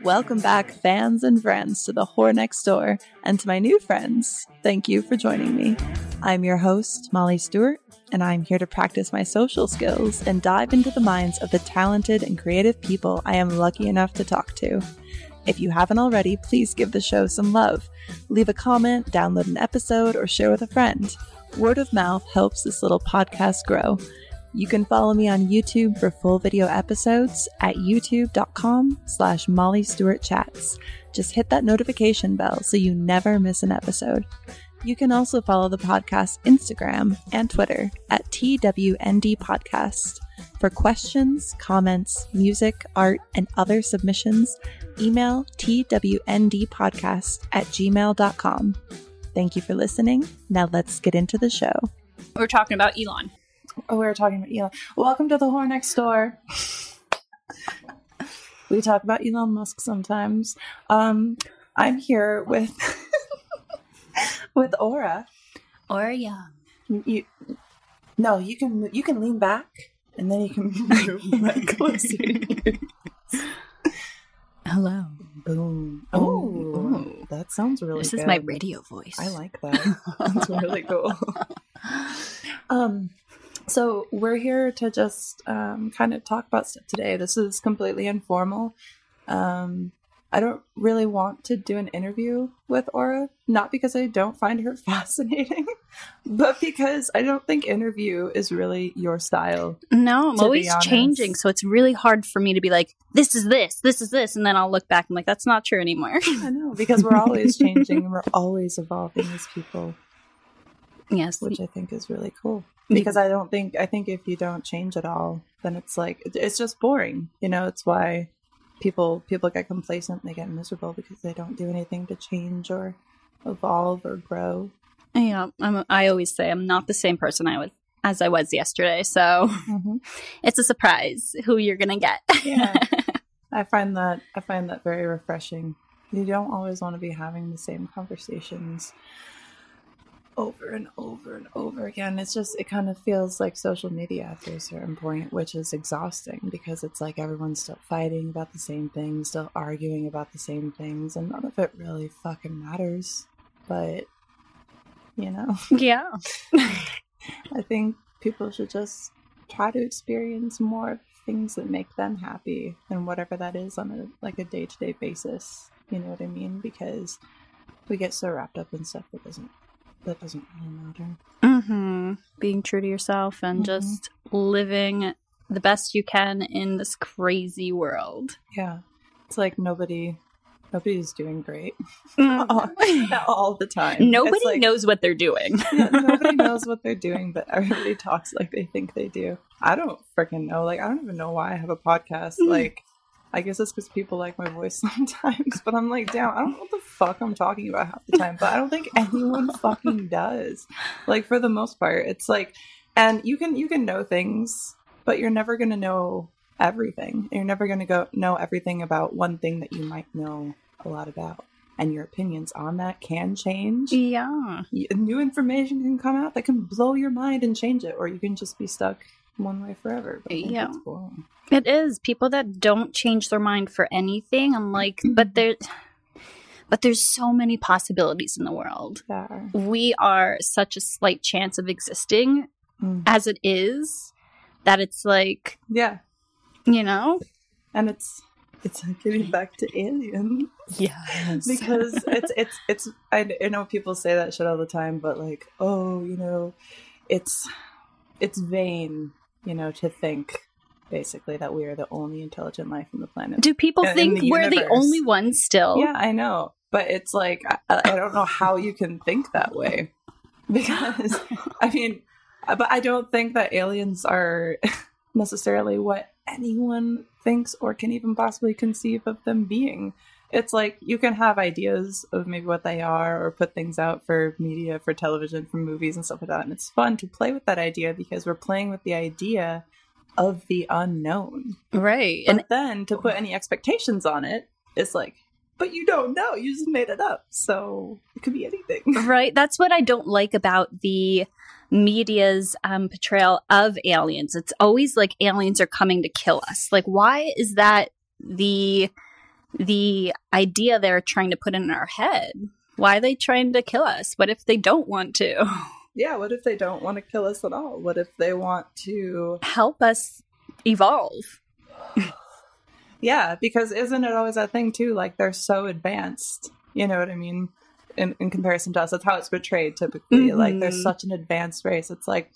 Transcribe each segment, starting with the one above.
Welcome back, fans and friends, to the Whore Next Door, and to my new friends. Thank you for joining me. I'm your host, Molly Stewart, and I'm here to practice my social skills and dive into the minds of the talented and creative people I am lucky enough to talk to. If you haven't already, please give the show some love. Leave a comment, download an episode, or share with a friend. Word of mouth helps this little podcast grow. You can follow me on YouTube for full video episodes at youtube.com slash Molly Stewart Chats. Just hit that notification bell so you never miss an episode. You can also follow the podcast Instagram and Twitter at TWND Podcast. For questions, comments, music, art, and other submissions, email twndpodcast at gmail.com. Thank you for listening. Now let's get into the show. We're talking about Elon. Oh, we were talking about Elon. Welcome to the Whore Next Door. we talk about Elon Musk sometimes. Um, I'm here with with Ora. Ora Young. You, no, you can you can lean back and then you can move mic closer. Hello. Boom. Oh, Oh, that sounds really. This is good. my radio voice. I like that. That's really cool. Um, so we're here to just um, kind of talk about stuff today. This is completely informal. Um, I don't really want to do an interview with Ora, not because I don't find her fascinating, but because I don't think interview is really your style. No, I'm always changing, so it's really hard for me to be like, this is this, this is this, and then I'll look back and like, that's not true anymore. I know because we're always changing and we're always evolving as people, yes. which I think is really cool. Because I don't think I think if you don't change at all, then it's like it's just boring. You know, it's why people people get complacent, they get miserable because they don't do anything to change or evolve or grow. Yeah, I'm, I always say I'm not the same person I was as I was yesterday, so mm-hmm. it's a surprise who you're gonna get. Yeah. I find that I find that very refreshing. You don't always want to be having the same conversations over and over and over again. It's just it kind of feels like social media after a certain point, which is exhausting because it's like everyone's still fighting about the same things, still arguing about the same things, and none of it really fucking matters. But you know, yeah. I think people should just try to experience more things that make them happy and whatever that is on a like a day to day basis. You know what I mean? Because we get so wrapped up in stuff that doesn't that doesn't really matter. Mm-hmm. Being true to yourself and Mhm. just living the best you can in this crazy world. Yeah. It's like nobody nobody's doing great Mm. all the time. Nobody like- knows what they're doing. yeah, nobody knows what they're doing, but everybody talks like they think they do. I don't freaking know. Like, I don't even know why I have a podcast. Mm. Like, I guess it's because people like my voice sometimes, but I'm like, damn, I don't know what the fuck I'm talking about half the time. But I don't think anyone fucking does. Like, for the most part, it's like, and you can you can know things, but you're never gonna know everything. You're never gonna go know everything about one thing that you might know a lot about. And your opinions on that can change yeah. new information can come out that can blow your mind and change it, or you can just be stuck one way forever. But Yeah. It is. People that don't change their mind for anything. I'm like, but there but there's so many possibilities in the world. Yeah. We are such a slight chance of existing Mm. as it is that it's like, Yeah, you know? and it's it's like getting back to Alien Yes. because it's it's it's. I, I know people say that shit all the time, but like, oh, you know, it's it's vain, you know, to think basically that we are the only intelligent life on the planet. Do people in- in think the we're the only ones still? Yeah, I know, but it's like I, I don't know how you can think that way because I mean, but I don't think that aliens are necessarily what anyone thinks or can even possibly conceive of them being. It's like you can have ideas of maybe what they are or put things out for media, for television, for movies and stuff like that. And it's fun to play with that idea because we're playing with the idea of the unknown. Right. And And then to put any expectations on it, it's like, but you don't know. You just made it up. So it could be anything. right. That's what I don't like about the media's um, portrayal of aliens. It's always like aliens are coming to kill us. Like, why is that the the idea they're trying to put in our head. Why are they trying to kill us? What if they don't want to? Yeah, what if they don't want to kill us at all? What if they want to Help us evolve. Yeah, because isn't it always that thing too? Like they're so advanced. You know what I mean? In in comparison to us. That's how it's portrayed typically. Like mm-hmm. they're such an advanced race. It's like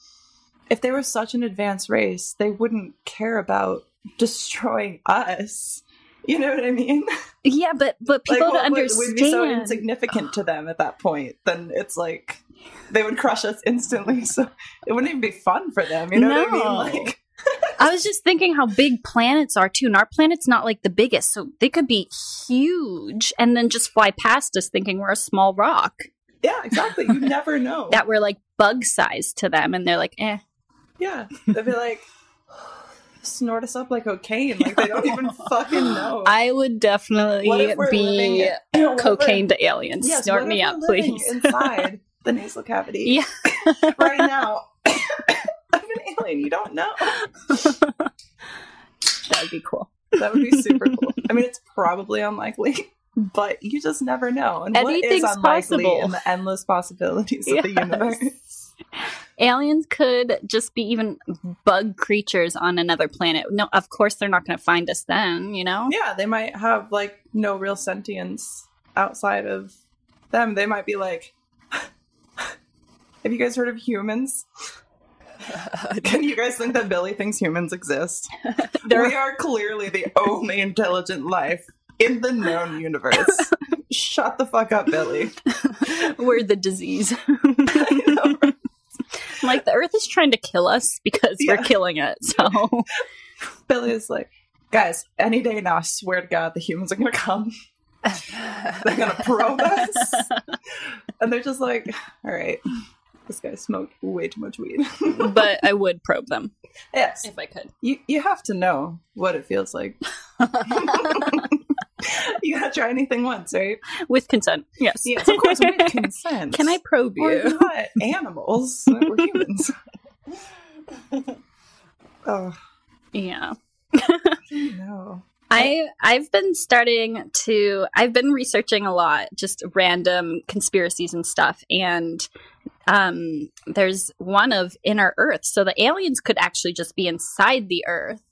if they were such an advanced race, they wouldn't care about destroying us. You know what I mean? Yeah, but but people like to what would, would be so insignificant to them at that point. Then it's like they would crush us instantly. So it wouldn't even be fun for them. You know what I mean? Like I was just thinking how big planets are too, and our planet's not like the biggest, so they could be huge and then just fly past us thinking we're a small rock. yeah, exactly. You never know. That we're like bug sized to them, and they're like, eh. Yeah, they'd be like, snort us up like cocaine. Like they don't even fucking know. I would definitely living be it- what if we're- cocaine to aliens. Yes, Snort me up, please. Inside the nasal cavity, yeah. right now. I'm an alien, you don't know. that would be cool. That would be super cool. I mean, it's probably unlikely, but you just never know. And what is unlikely possible. in the endless possibilities of the universe? Aliens could just be even bug creatures on another planet. No, of course they're not going to find us then, you know? Yeah, they might have like no real sentience outside of them. They might be like, have you guys heard of humans? Can you guys think that Billy thinks humans exist? We are clearly the only intelligent life in the known universe. Shut the fuck up, Billy. We're the disease. I know, right? like the earth is trying to kill us because Yeah. we're killing it. So Billy is like, guys, any day now, I swear to God, the humans are gonna come. They're gonna probe us. And they're just like, all right, this guy smoked way too much weed. but I would probe them yes, if I could. you, you have to know what it feels like. you gotta try anything once, right? With consent. Yes. Yes, of course, with consent. Can I probe We're you? not animals. We're humans. oh Yeah. no. I I've been starting to I've been researching a lot, just random conspiracies and stuff, and um, there's one of inner Earth, so the aliens could actually just be inside the Earth,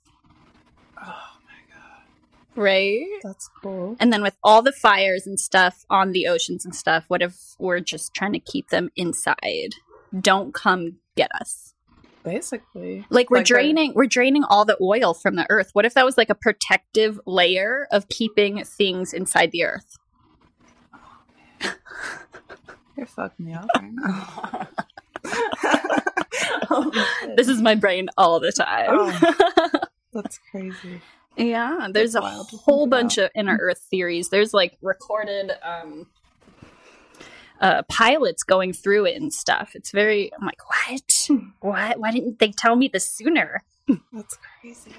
right? that's cool. And then with all the fires and stuff on the oceans and stuff, what if we're just trying to keep them inside? Don't come get us. Basically, Like we're Like draining we're draining all the oil from the earth. What if that was like a protective layer of keeping things inside the earth? you're fucking me up right now. oh. This is my brain all the time. Oh. that's crazy. Yeah, there's That's a wild whole bunch about. of inner earth theories. There's like recorded um uh pilots going through it and stuff. It's very I'm like, what? What? Why didn't they tell me this sooner? That's crazy.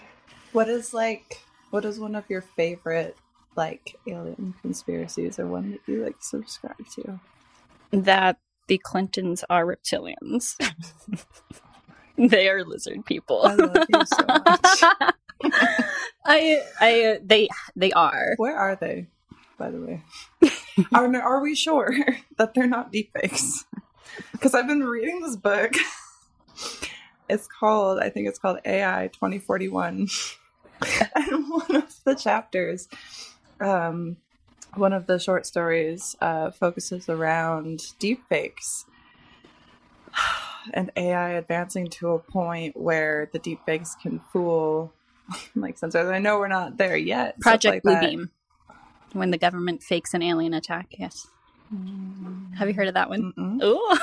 What is like? What is one of your favorite like alien conspiracies, or one that you like subscribe to? That the Clintons are reptilians. they are lizard people. I love you so much. I, I, they, they are. Where are they, by the way? are, are we sure that they're not deepfakes? Because I've been reading this book. It's called, I think it's called AI 2041. and one of the chapters, um, one of the short stories uh, focuses around deepfakes and AI advancing to a point where the deepfakes can fool like sensors. I know we're not there yet. Project like. Bluebeam. When the government fakes an alien attack. Yes. Mm. Have you heard of that one? Ooh.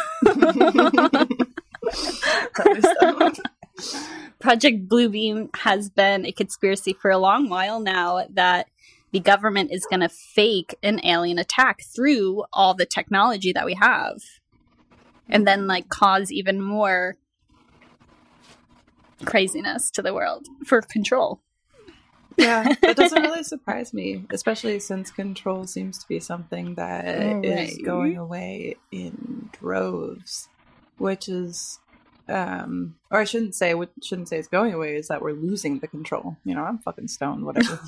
Tell me some. Project Bluebeam has been a conspiracy for a long while now that the government is going to fake an alien attack through all the technology that we have and then like cause even more craziness to the world for control. yeah, that doesn't really surprise me, especially since control seems to be something that is Right. going away in droves, which is um, or I shouldn't say what shouldn't say it's going away is that we're losing the control. You know, I'm fucking stoned, whatever.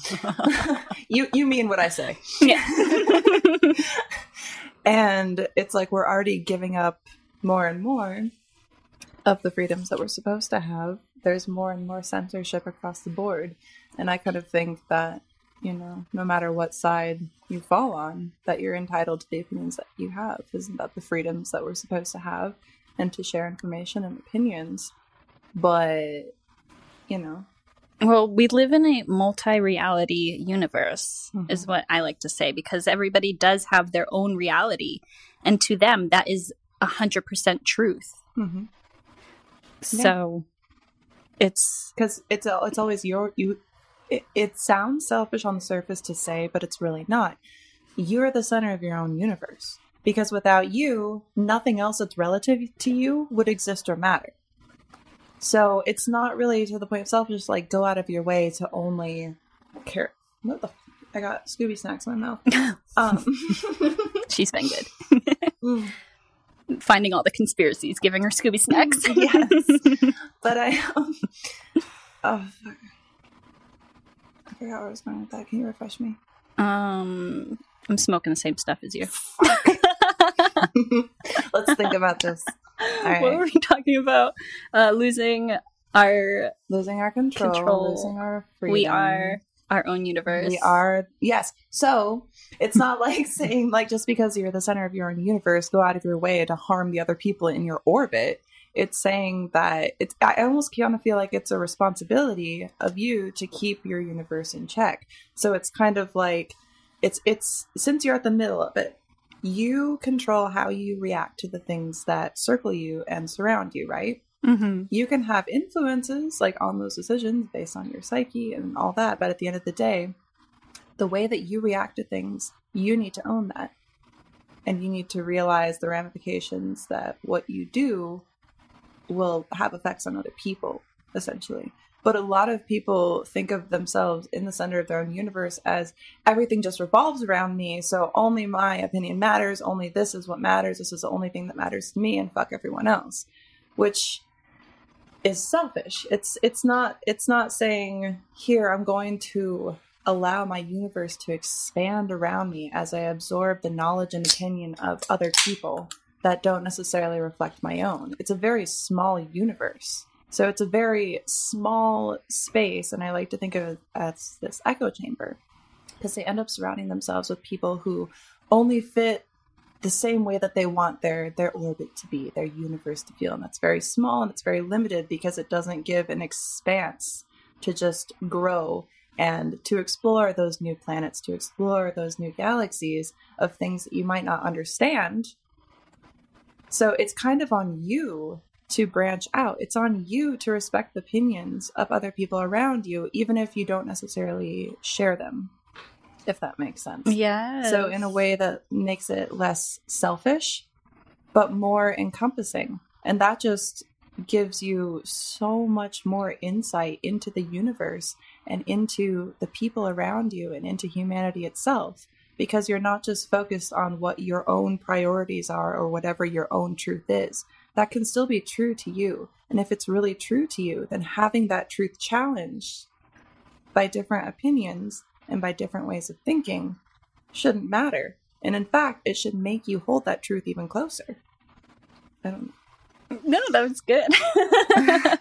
you you mean what I say. Yeah. and it's like we're already giving up more and more of the freedoms that we're supposed to have. There's more and more censorship across the board. And I kind of think that, you know, no matter what side you fall on, that you're entitled to the opinions that you have. Isn't that the freedoms that we're supposed to have and to share information and opinions? But, you know, Well, we live in a multi reality universe, Mhm. is what I like to say, because everybody does have their own reality. And to them, that is 100% truth. mhm. So it's, because it's it's always your you. It, it sounds selfish on the surface to say, but it's really not. You're the center of your own universe because without you, nothing else that's relative to you would exist or matter. So it's not really to the point of selfish. Like go out of your way to only care. What the? f- I got Scooby snacks in my mouth. Um, she's been good. Finding all the conspiracies, giving her Scooby snacks. Yes. but I um, oh fuck. I forgot where I was going with that. Can you refresh me? um, I'm smoking the same stuff as you. Let's think about this. right. What were we talking about? Uh, losing our, Losing our control, Control. losing our freedom. we are our own universe. We are yes. So it's not like saying like just because you're the center of your own universe, go out of your way to harm the other people in your orbit. It's saying that it's. I almost kind of feel like it's a responsibility of you to keep your universe in check. So it's kind of like it's it's since you're at the middle of it, you control how you react to the things that circle you and surround you, right? Mm-hmm. you can have influences like on those decisions based on your psyche and all that but at the end of the day the way that you react to things you need to own that. And you need to realize the ramifications that what you do will have effects on other people essentially. But a lot of people think of themselves in the center of their own universe as everything just revolves around me so only my opinion matters only this is what matters this is the only thing that matters to me and fuck everyone else. Which is selfish. It's it's not it's not saying here I'm going to allow my universe to expand around me as I absorb the knowledge and opinion of other people that don't necessarily reflect my own. It's a very small universe. So it's a very small space and I like to think of it as this echo chamber because they end up surrounding themselves with people who only fit the same way that they want their their orbit to be, their universe to feel, and that's very small and it's very limited because it doesn't give an expanse to just grow and to explore those new planets, to explore those new galaxies of things that you might not understand. So it's kind of on you to branch out. It's on you to respect the opinions of other people around you, even if you don't necessarily share them, if that makes sense. Yeah. So, in a way that makes it less selfish, but more encompassing. And that just gives you so much more insight into the universe and into the people around you and into humanity itself because you're not just focused on what your own priorities are or whatever your own truth is. That can still be true to you. And if it's really true to you, then having that truth challenged by different opinions and by different ways of thinking shouldn't matter. And in fact, it should make you hold that truth even closer. I don't no, that was good.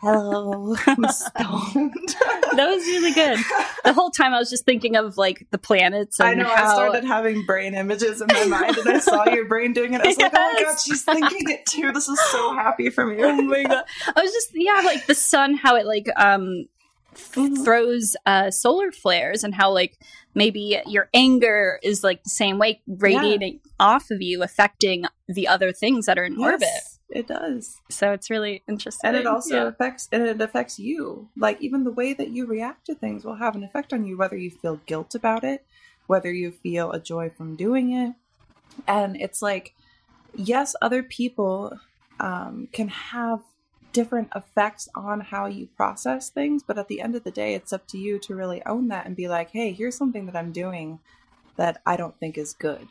Hello, I'm stoned. that was really good. The whole time I was just thinking of like the planets and I know. how I started having brain images in my mind, and I saw your brain doing it. I was like, "Oh my god, she's thinking it too. This is so happy for me." oh my god. I was just yeah, like the sun, how it like um Mhm. throws uh solar flares and how like maybe your anger is like the same way radiating off of you affecting the other things that are in orbit it does. so it's really interesting and it also Yeah. affects and it affects you like even the way that you react to things will have an effect on you whether you feel guilt about it whether you feel a joy from doing it and it's like yes other people um, can have different effects on how you process things but at the end of the day it's up to you to really own that and be like hey here's something that i'm doing that i don't think is good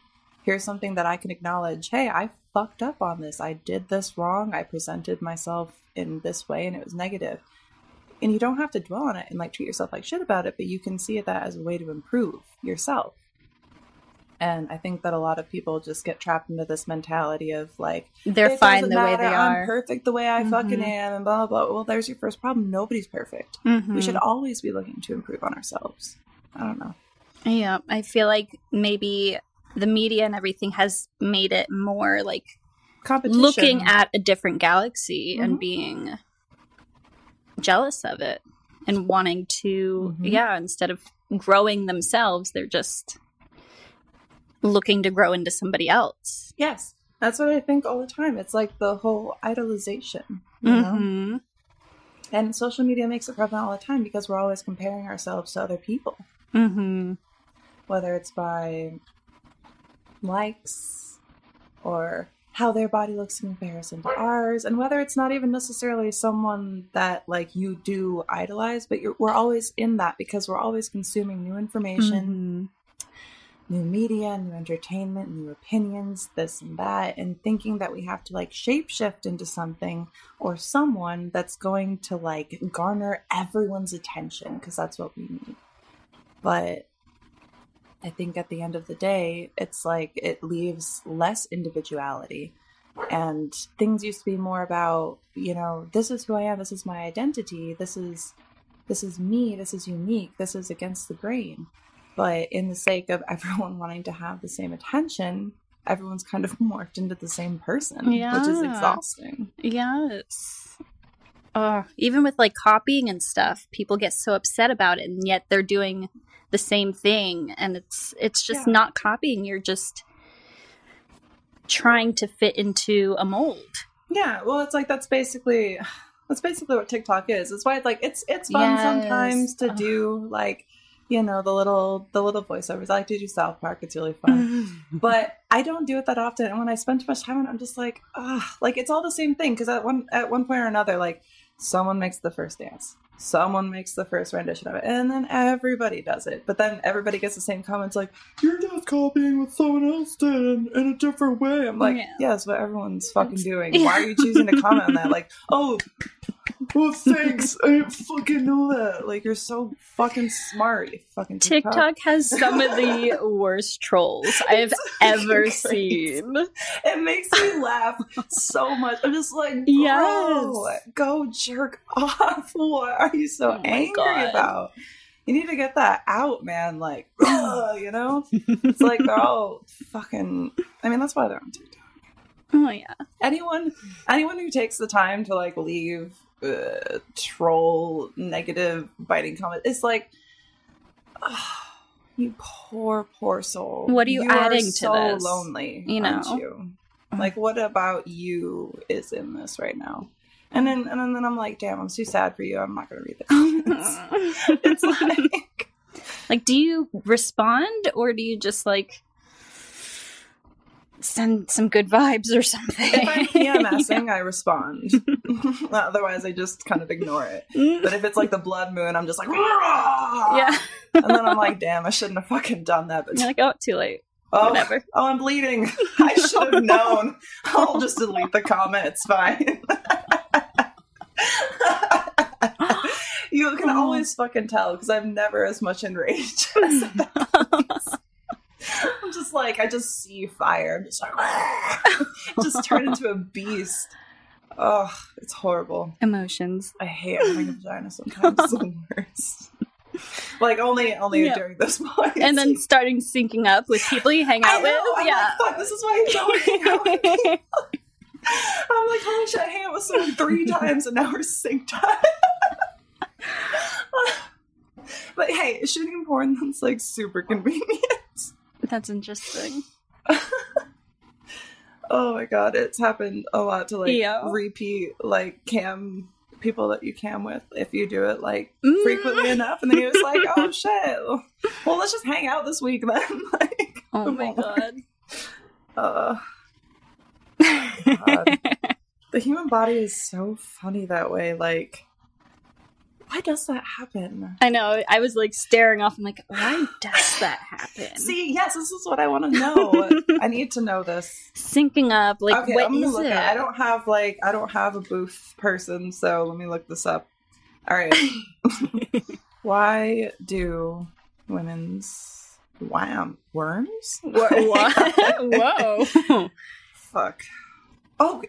here's something that I can acknowledge. Hey, I fucked up on this. I did this wrong. I presented myself in this way and it was negative. And you don't have to dwell on it and like treat yourself like shit about it, but you can see that as a way to improve yourself. And I think that a lot of people just get trapped into this mentality of like They're fine the way matter, they I'm are. perfect the way I fucking Mhm. am, and blah blah. blah. Well, there's your first problem. Nobody's perfect. We Mhm. should always be looking to improve on ourselves. I don't know. Yeah, I feel like maybe the media and everything has made it more like Competition. looking at a different galaxy Mhm. and being jealous of it and wanting to, Mhm. yeah, instead of growing themselves, they're just looking to grow into somebody else. yes, that's what I think all the time. It's like the whole idolization, you know. Mhm. And social media makes it prevalent all the time because we're always comparing ourselves to other people, Mhm. whether it's by likes or how their body looks in comparison to ours, and whether it's not even necessarily someone that like you do idolize, but you're, we're always in that because we're always consuming new information, Mhm. New media, new entertainment, new opinions, this and that, and thinking that we have to like shapeshift into something or someone that's going to like garner everyone's attention because that's what we need. But I think at the end of the day, it's like it leaves less individuality. And things used to be more about, you know, this is who I am, this is my identity, this is this is me, this is unique, this is against the grain. But in the sake of everyone wanting to have the same attention, everyone's kind of morphed into the same person, which is exhausting. Yes. Oh, even with like copying and stuff, people get so upset about it, and yet they're doing the same thing, and it's it's just Yeah. not copying. You're just trying to fit into a mold. Yeah, well, it's like that's basically that's basically what TikTok is. It's why it's like it's it's fun Yes. sometimes to do like you know the little the little voiceovers. I like to do South Park. It's really fun, but I don't do it that often. And when I spend too much time on it, I'm just like, ah, like it's all the same thing. Because at one at one point or another, like someone makes the first dance, someone makes the first rendition of it, and then everybody does it. But then everybody gets the same comments like, "You're just copying what someone else did in, in a different way." I'm like, Yeah. yeah, that's what everyone's fucking doing. Why are you choosing to comment on that? Like, oh. Well, thanks. I didn't fucking know that. Like, you're so fucking smart. You fucking TikTok. TikTok has some of the worst trolls I have ever Crazy. seen. It makes me laugh so much. I'm just like, bro, Yes. go jerk off. What are you so Oh angry God. about? You need to get that out, man. Like, ugh, you know? It's like they're all fucking. I mean, that's why they're on TikTok. Oh yeah. Anyone, anyone who takes the time to like leave uh, troll, negative, biting comment. it's like, ugh, you poor, poor soul. What are you adding to so this? lonely, You know? aren't you? Like, what about you is in this right now? And then, and then I'm like, damn, I'm too sad for you. I'm not gonna read the comments. it's like, like, do you respond or do you just like send some good vibes or something? if I'm PMSing, I respond. Otherwise, I just kind of ignore it. Mm. But if it's like the blood moon, I'm just like, "Rah!" yeah. and then I'm like, damn, I shouldn't have fucking done that. But You're like, oh, too late. oh, Whatever. oh, I'm bleeding. I should have known. I'll just delete the comment. It's fine. you can always fucking tell because I'm never as much enraged. as that. I'm just like, I just see fire. I'm just like, just turn into a beast. Oh, it's horrible. Emotions. I hate having a vagina sometimes. It's the worst. Like only only Yeah. during this point. And then starting syncing up with people you hang out know, with. I'm yeah. like, fuck, this is why he's always hanging out with me. I'm like, holy shit, I hang out with someone three times and now we're synced up. but hey, shooting porn that's like super convenient. That's interesting. Oh my god, it's happened a lot to like Yeah. repeat like cam people that you cam with if you do it like Mm. frequently enough and then you're just like, oh shit. Well let's just hang out this week then. like Oh my god. uh God. the human body is so funny that way. Like why does that happen? I know. I was like staring off. I'm like, why does that happen? See, yes, this is what I want to know. I need to know this. Syncing up. Like, okay, what is it? I don't have like I don't have a booth person, so let me look this up. All right. Why do women's wham worms? Wha- what? Whoa. Fuck. Oh,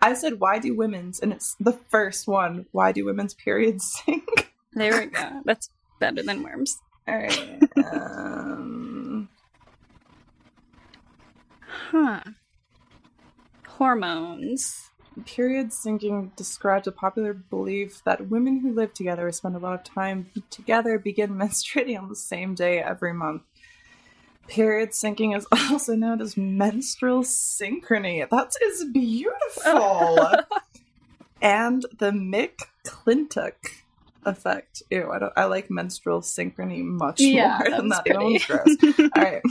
I said why do women's, and it's the first one. Why do women's periods sync? There we go. That's better than worms. All right. Um, Huh. Hormones. period syncing describes a popular belief that women who live together spend a lot of time together begin menstruating on the same day every month. Period syncing is also known as menstrual synchrony. That is beautiful. and the McClintock effect. Ew, I don't. I like menstrual synchrony much Yeah, more than that. That one's gross. All right,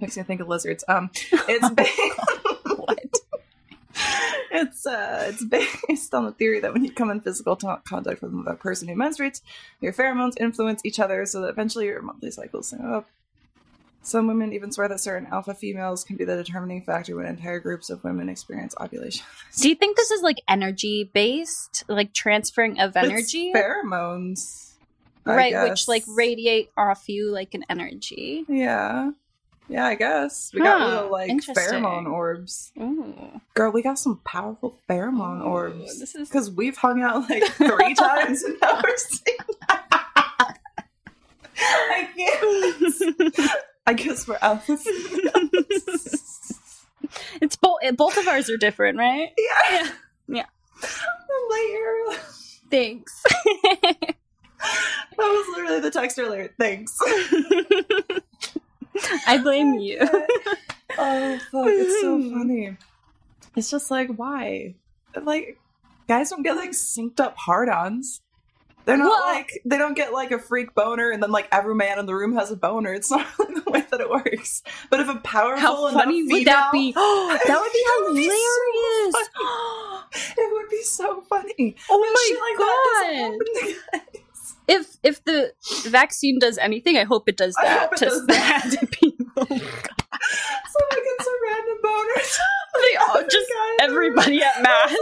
makes me think of lizards. Um, it's ba- what? It's uh, it's based on the theory that when you come in physical t- contact with another person who menstruates, your pheromones influence each other, so that eventually your monthly cycles sync up. Some women even swear that certain alpha females can be the determining factor when entire groups of women experience ovulation. Do you think this is like energy based, like transferring of energy, It's pheromones, I right? Which like radiate off you like an energy. Yeah, yeah. I guess we got Huh, little like pheromone orbs. Ooh, Girl, we got some powerful pheromone Ooh, orbs. this is- because we've hung out like three times and now we're seeing. I can't. I guess we're females. it's both. Both of ours are different, right? yeah. Yeah. Like, "Ew." Thanks. that was literally the text earlier. Thanks. I blame you. oh fuck! It's so funny. It's just like why, like, guys don't get like synced up hard-ons. They're not Well- like they don't get like a freak boner and then like every man in the room has a boner. It's not really the way that it works. But if a powerful How funny would that be? that would be It would be so hilarious. it would be so funny. oh When shit like that my doesn't god! happen to guys. If if the vaccine does anything, I hope it does I that it to, does that. to people. Someone gets a random boners. They all just everybody at mass.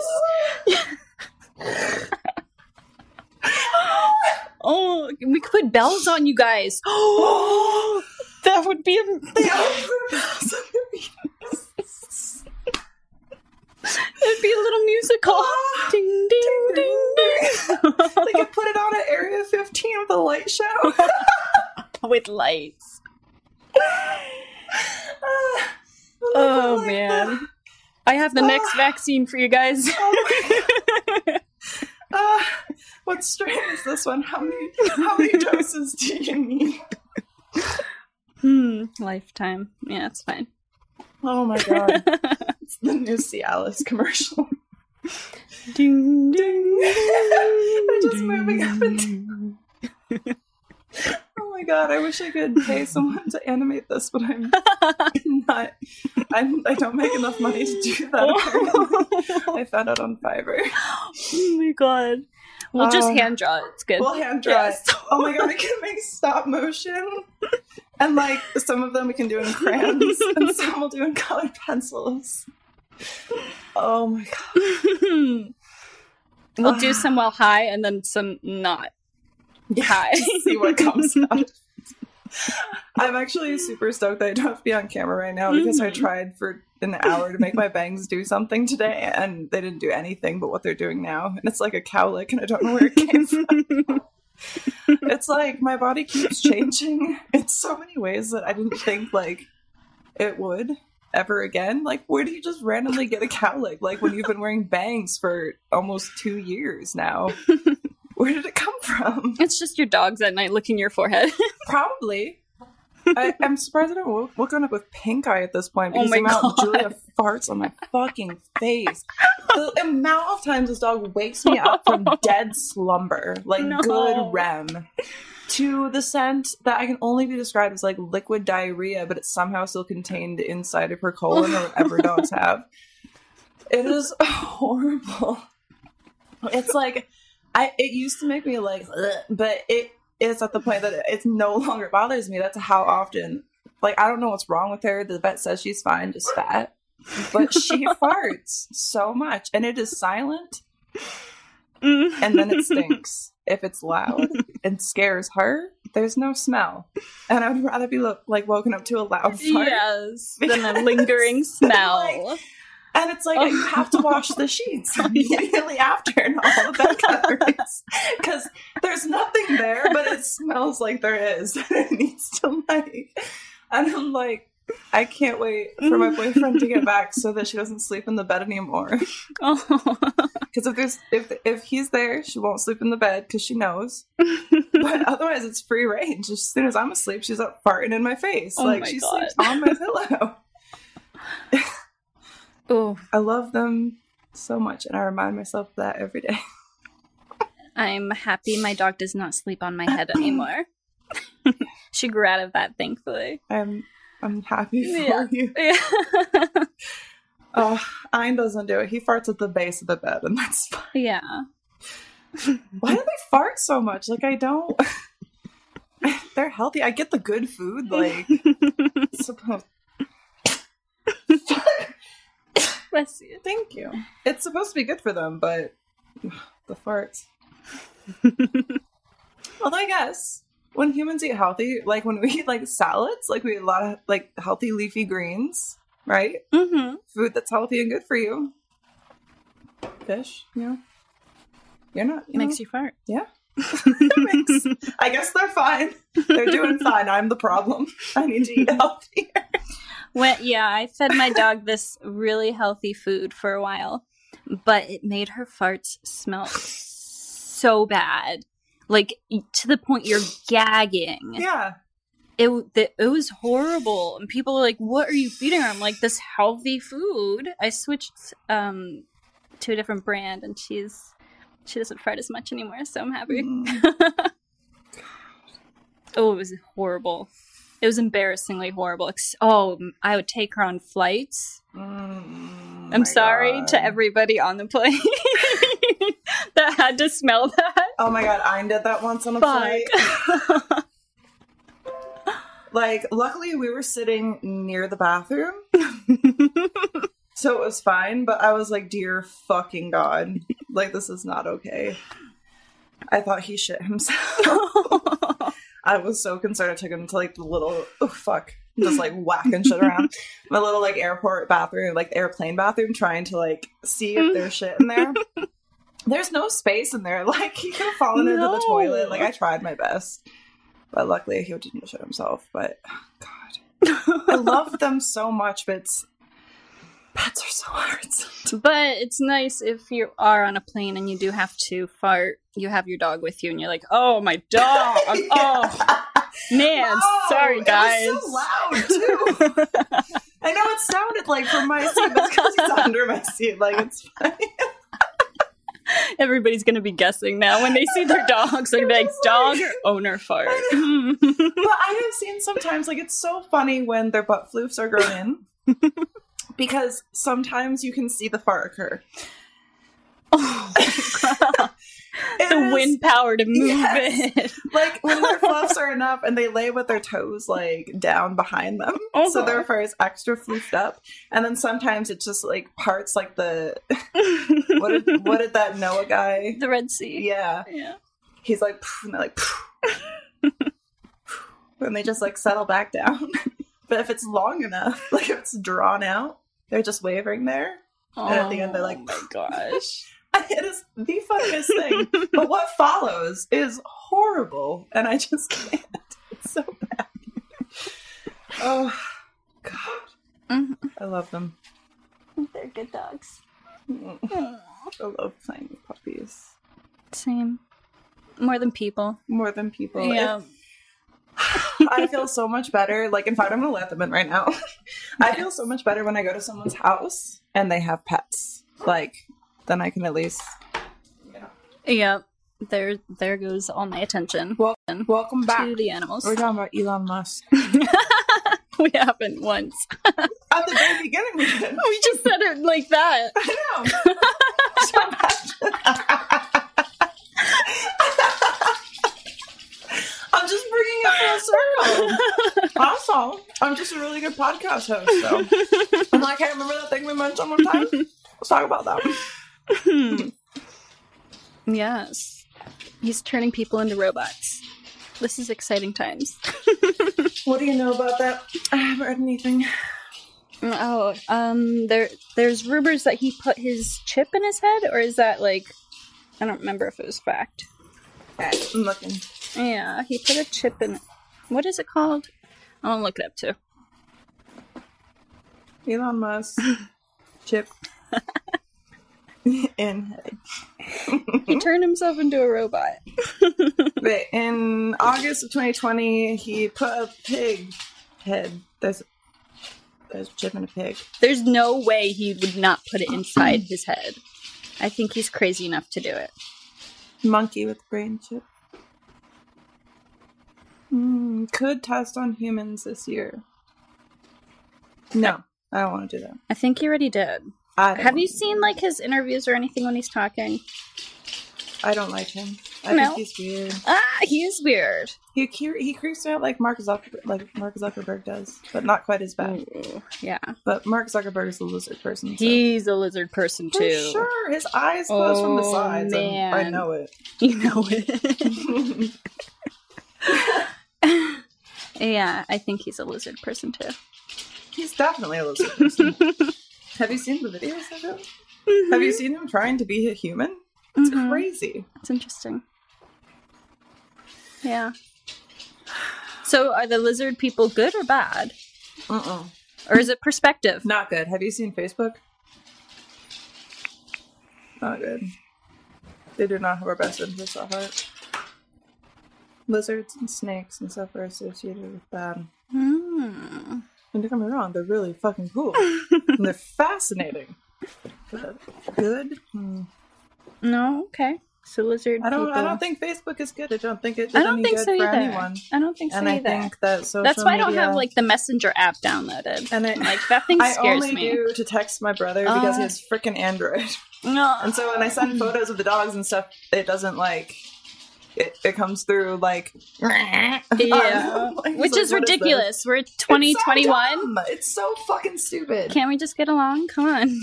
Oh, we could put bells on you guys. Oh, that would be. am- They all put bells on their ears. It'd be a little musical. ding ding ding ding. They could put it on at Area 15 with a light show. With lights. Ah, Oh like man, I have the next vaccine for you guys. that. Ah, what strain is this one? How many how many doses do you need? hmm, lifetime. Yeah, it's fine. Oh my god. It's the new Cialis commercial. Ding ding. They're just moving up and Oh my god, I wish I could pay someone to animate this, but I'm not I'm, I don't make enough money to do that. I found out on Fiverr. oh my god. We'll just Uh, hand draw it. It's good. We'll hand draw Yes. it. Oh my god, we can make stop motion. And like some of them we can do in crayons and some we'll do in colored pencils. Oh my god. we'll do some while high and then some not yeah, high. See what comes out. I'm actually super stoked that I don't have to be on camera right now because I Mhm. tried for an hour to make my bangs do something today and they didn't do anything but what they're doing now. And it's like a cowlick and I don't know where it came from. it's like my body keeps changing in so many ways that I didn't think like it would ever again. Like where do you just randomly get a cowlick? Like when you've been wearing bangs for almost two years now. Where did it come from? it's just your dogs at night licking your forehead. Probably. I, I'm surprised I don't woke, woken up with pink eye at this point Oh because my the amount God. Julia farts on my fucking face. The amount of times this dog wakes me up from dead slumber, like No. good REM, to the scent that I can only be described as like liquid diarrhea, but it's somehow still contained inside of her colon or whatever dogs have. It is horrible. It's like I it used to make me like, but it is at the point that it no longer bothers me. That's how often. Like I don't know what's wrong with her. The vet says she's fine, just fat, but she farts so much, and it is silent, Mm. and then it stinks if it's loud and scares her. There's no smell, and I would rather be lo- like woken up to a loud fart. yes, than a lingering smell. Like- And it's like you have to wash the sheets immediately after and all the bed covers because there's nothing there, but it smells like there is. And it needs to like, and I'm like, I can't wait for my boyfriend to get back so that she doesn't sleep in the bed anymore. oh. Because if there's if if he's there, she won't sleep in the bed because she knows. But otherwise, it's free range. As soon as I'm asleep, she's up farting in my face. Oh like my she God. sleeps on my pillow. Oh, I love them so much, and I remind myself of that every day. I'm happy my dog does not sleep on my head anymore. she grew out of that, thankfully. I'm I'm happy for Yeah. you. Yeah. Oh, Ein doesn't do it. He farts at the base of the bed, and that's fine. yeah. Why do they fart so much? Like I don't. They're healthy. I get the good food. Like supposed. Bless you. Thank you. It's supposed to be good for them, but the farts. Although I guess when humans eat healthy, like when we eat like salads, like we eat a lot of like healthy leafy greens, right? Mm-hmm. Food that's healthy and good for you. Fish, you know. You're not you Makes know, you fart. Yeah. Makes- I guess they're fine. They're doing fine. I'm the problem. I need to eat healthier. When, yeah, I fed my dog this really healthy food for a while, but it made her farts smell so bad. Like to the point you're gagging. Yeah. It it was horrible, and people are like, "What are you feeding her?" I'm like, "This healthy food." I switched um to a different brand, and she's she doesn't fart as much anymore, so I'm happy. Mm. Oh, it was horrible. It was embarrassingly horrible. Oh, I would take her on flights. Mm, I'm sorry God. to everybody on the plane that had to smell that. Oh my god, I did that once on a Fuck. flight. Like, luckily we were sitting near the bathroom, so it was fine. But I was like, "Dear fucking god, like this is not okay." I thought he shit himself. I was so concerned. I took him to like the little oh fuck, just like whacking shit around my little like airport bathroom, like airplane bathroom, trying to like see if there's shit in there. There's no space in there. Like he could have fallen into the toilet. Like I tried my best, but luckily he didn't shit himself. But God, I love them so much, but it's, pets are so hard. sometimes. but it's nice if you are on a plane and you do have to fart. You have your dog with you, and you're like, "Oh, my dog! Oh, man, sorry, guys." It was so loud too. I know it sounded like from my seat, but because he's under my seat, like it's fine. Everybody's gonna be guessing now when they see their dogs. They're gonna be like, "Dog owner fart." But I have seen sometimes, like, it's so funny when their butt floofs are grown in. Because sometimes you can see the fart occur. oh, the is- wind power to move Yes. it. Like when their fluffs are enough and they lay with their toes like down behind them. So Uh-huh. their fur is extra floofed up. And then sometimes it just like parts like the what did what did that Noah guy the Red Sea. Yeah. Yeah. He's like and they're like and they just like settle back down. but if it's long enough, like if it's drawn out, they're just wavering there. And at the end, they're like, "Oh my gosh." It is the funniest thing. but what follows is horrible, and I just can't. It's so bad. Oh, God. Mhm. I love them. They're good dogs. I love playing with puppies Same. More than people. more than people. yeah. I feel so much better. Like, in fact, I'm gonna let them in right now. I feel so much better when I go to someone's house and they have pets. Like, then I can at least, you know. Yeah. There there goes all my attention Well, welcome back. to the animals. We're talking about Elon Musk. we haven't once. At the very beginning, we did. we just said it like that. I know. I'm just bringing it full circle. All. I'm just a really good podcast host, so. I'm like, hey, remember that thing we mentioned one time? Let's talk about that. yes. He's turning people into robots. This is exciting times. What do you know about that? I haven't read anything. Oh, um, there, there's rumors that he put his chip in his head, or is that like, I don't remember if it was fact. Alright, I'm looking. Yeah, he put a chip in. It. What is it called? I'll look it up too. Elon Musk, chip, in head. He turned himself into a robot. But in August of 2020, he put a pig head. There's, there's a chip in a pig. There's no way he would not put it inside his head. I think he's crazy enough to do it. Monkey with brain chip. Hmm, could test on humans this year. No, I don't want to do that. I think he already did. I don't Have you seen like his interviews or anything when he's talking? I don't like him. I No. think he's weird. Ah, he is weird. He he, he creeps me out like Mark Zuckerberg, like Mark Zuckerberg does, but not quite as bad. Ooh, yeah. But Mark Zuckerberg is a lizard person. So. He's a lizard person For too. sure, his eyes close from the Oh, sides. and I know it. You know it. yeah, I think he's a lizard person too. He's definitely a lizard person. Have you seen the videos of him? Have you seen him trying to be a human? It's Mhm. crazy. It's interesting. Yeah. So, are the lizard people good or bad, Uh-uh. or is it perspective? Not good. Have you seen Facebook? Not good. They do not have our best interests at heart. Lizards and snakes and stuff are associated with bad. Hmm. And don't get me wrong, they're really fucking cool. and they're fascinating. But good? Hmm. No. Okay. So lizard. I don't. People. I don't think Facebook is good. I don't think it did I don't any think good so for either. anyone. I don't think so And I think that social That's why I don't have like the Messenger app downloaded. And I, Like that thing scares me. I only me. do to text my brother because he Uh. has freaking Android. No. And so when I send photos of the dogs and stuff, it doesn't like it, it comes through like Yeah. Like, Which is ridiculous. We're this? It's so 2021. It's so fucking stupid. Can't we just get along? Come on.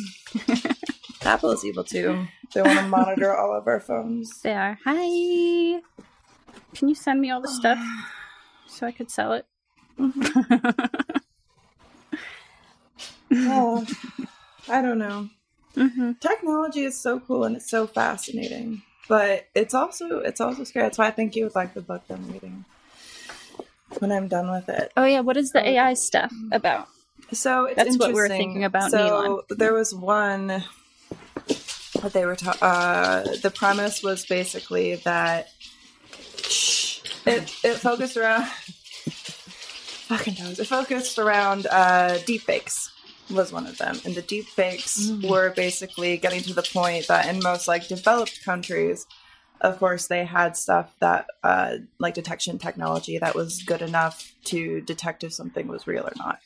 Apple is evil too. They want to monitor all of our phones. They are. Hi. Can you send me all the stuff so I could sell it? Oh, I don't know. hmm Technology is so cool and it's so fascinating, but it's also it's also scary. That's why I think you would like the book that I'm reading when I'm done with it. Oh yeah, what is the AI stuff about? So it's That's what we're thinking about, So there was one that they were. Ta- uh, the premise was basically that it it focused around fucking knows. It focused around uh, deepfakes was one of them, and the deepfakes Mm. were basically getting to the point that in most like developed countries. Of course, they had stuff that, uh, like detection technology, that was good enough to detect if something was real or not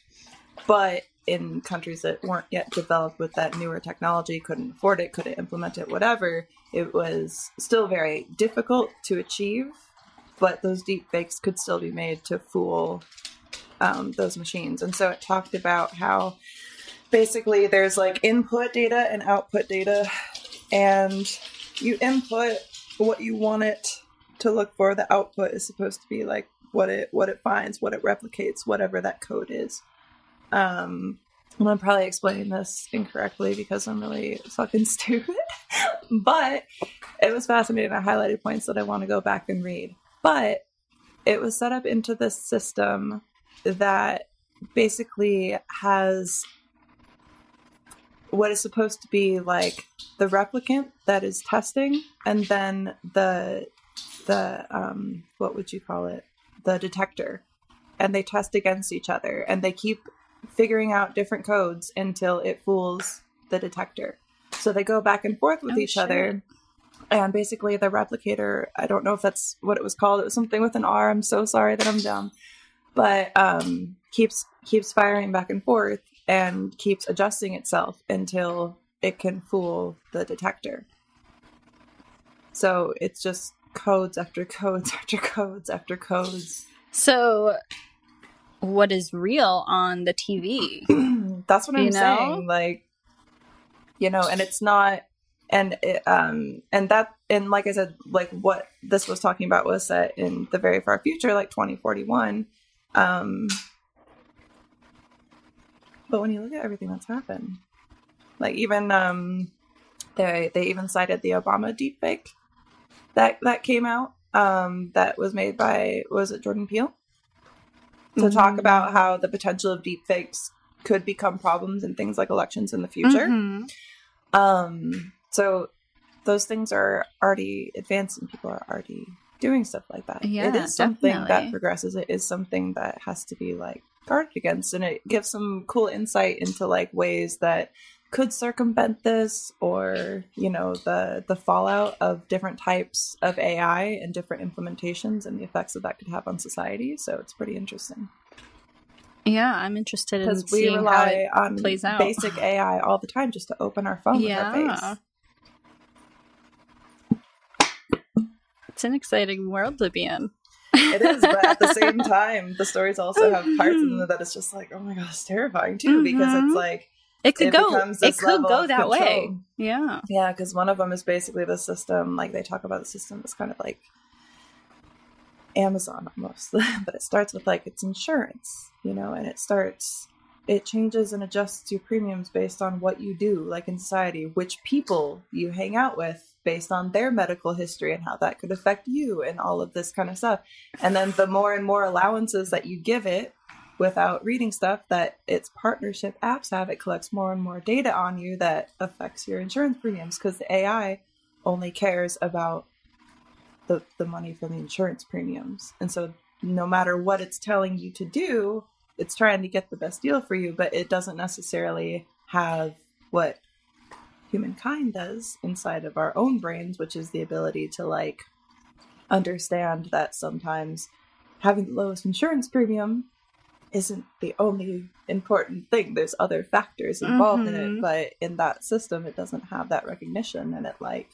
but in countries that weren't yet developed with that newer technology couldn't afford it couldn't implement it whatever it was still very difficult to achieve but those deep fakes could still be made to fool um, those machines and so it talked about how basically there's like input data and output data and you input what you want it to look for the output is supposed to be like what it what it finds what it replicates whatever that code is um, and I'm probably explaining this incorrectly because I'm really fucking stupid. but it was fascinating. I highlighted points that I want to go back and read. But it was set up into this system that basically has what is supposed to be like the replicant that is testing and then the the um what would you call it the detector and they test against each other and they keep figuring out different codes until it fools the detector. So they go back and forth with Oh, each shit. other. And basically, the replicator, I don't know if that's what it was called. It was something with an R. I'm so sorry that I'm dumb. But um, keeps keeps firing back and forth and keeps adjusting itself until it can fool the detector. So it's just codes after codes after codes after codes. So, what is real on the TV? That's what I'm You know? saying. Like, you know, and it's not, and it, um, and that, and like I said, like what this was talking about was set in the very far future, like 2041. Um, but when you look at everything that's happened, like even um, they they even cited the Obama deepfake that that came out um that was made by was it Jordan Peele to talk Mm. about how the potential of deepfakes could become problems in things like elections in the future. Mhm. Um, so those things are already advanced and people are already doing stuff like that. Yeah, it is something definitely. that progresses. It is something that has to be like guarded against, and it gives some cool insight into like ways that could circumvent this or you know the the fallout of different types of AI and different implementations and the effects that that could have on society. So it's pretty interesting Yeah, I'm interested in because we seeing how rely on plays out. basic AI all the time just to open our phone with our Yeah. face. It's an exciting world to be in. It is, but at the same time, the stories also have parts in them that it's just like, oh my it's terrifying too, because Mhm. it's like It could it go. It could go that way. Yeah. Yeah, because one of them is basically the system. Like they talk about the system that's kind of like Amazon almost, but it starts with like it's insurance, you know, and it starts. It changes and adjusts your premiums based on what you do, like in society, which people you hang out with, based on their medical history and how that could affect you, and all of this kind of stuff. And then the more and more allowances that you give it, without reading stuff that its partnership apps have, it collects more and more data on you that affects your insurance premiums because the AI only cares about the, the money from the insurance premiums. And so no matter what it's telling you to do, it's trying to get the best deal for you, but it doesn't necessarily have what humankind does inside of our own brains, which is the ability to like understand that sometimes having the lowest insurance premium isn't the only important thing. There's other factors involved in Mhm. it, but in that system, it doesn't have that recognition, and it like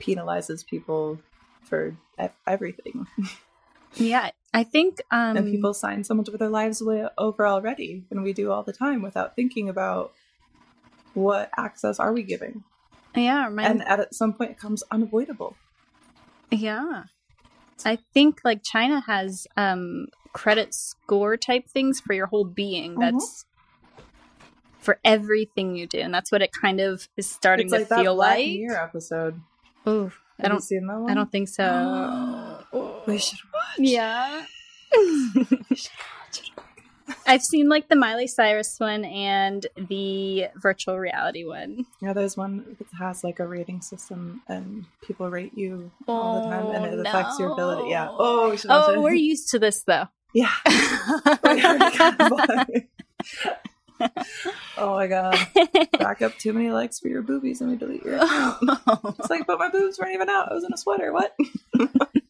penalizes people for ev- everything. Yeah. I think um and people sign so much of their lives away over already, and we do all the time without thinking about what access are we giving. Yeah, my, And at some point, it becomes unavoidable. yeah. I think like China has um credit score type things for your whole being. Mhm. That's for everything you do, and that's what it kind of is starting It's to like feel Black like. Mirror episode. Ooh, I don't. seen that one? I don't think so. We should watch. Yeah. I've seen like the Miley Cyrus one and the virtual reality one. Yeah, there's one that has like a rating system, and people rate you all the time, and it Oh, affects your ability. Yeah. Oh, oh we oh, we're used to this though. Yeah. We already got one. oh my god! Back up too many likes for your boobies, and we delete your account. It's like, but my boobs weren't even out. I was in a sweater. What?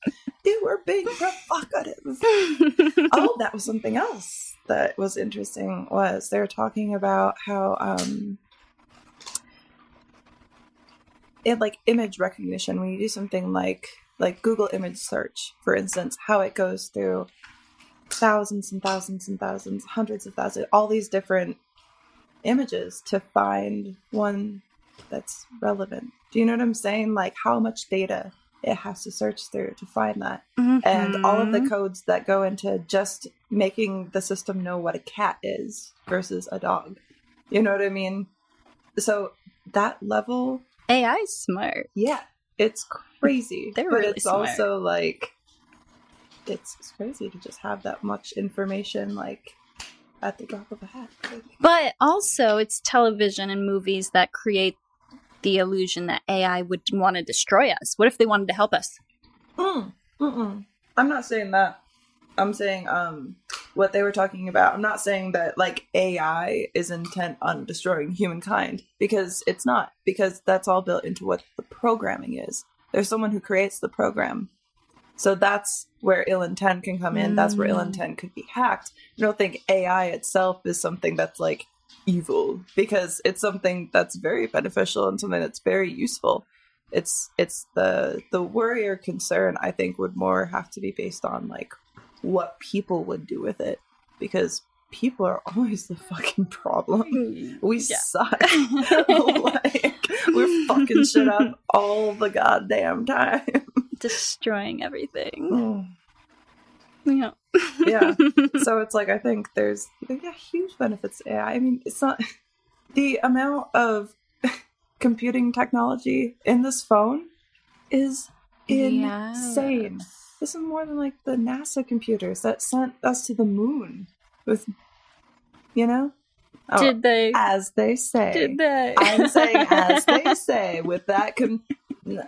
you were being provocative. oh, that was something else that was interesting. Was they were talking about how um, in like image recognition when you do something like like Google image search, for instance, how it goes through thousands and thousands and thousands, hundreds of thousands, all these different images to find one that's relevant. Do you know what I'm saying? Like how much data it has to search through to find that. And all of the Mhm. codes that go into just making the system know what a cat is versus a dog. You know what I mean? So that level AI smart. yeah, it's crazy. They're but really it's smart. also like it's, it's crazy to just have that much information like at the drop of a hat. But also, it's television and movies that create the illusion that AI would want to destroy us. What if they wanted to help us? mm. I'm not saying that. I'm saying um what they were talking about. I'm not saying that like AI is intent on destroying humankind because it's not because that's all built into what the programming is. There's someone who creates the program. So that's where ill intent can come in. That's where ill Mm. intent could be hacked. I don't think AI itself is something that's like evil because it's something that's very beneficial and something that's very useful. it's it's the the worry or concern I think would more have to be based on like what people would do with it because people are always the fucking problem. We Yeah. suck. like we're fucking shit up all the goddamn time. Destroying everything. Oh. Yeah. yeah. So it's like I think there's yeah, huge benefits to AI. I mean, it's not the amount of computing technology in this phone is insane. This is more than like the NASA computers that sent us to the moon with, you know, Oh, Did they? as they say. Did they? I'm saying as they say with that com-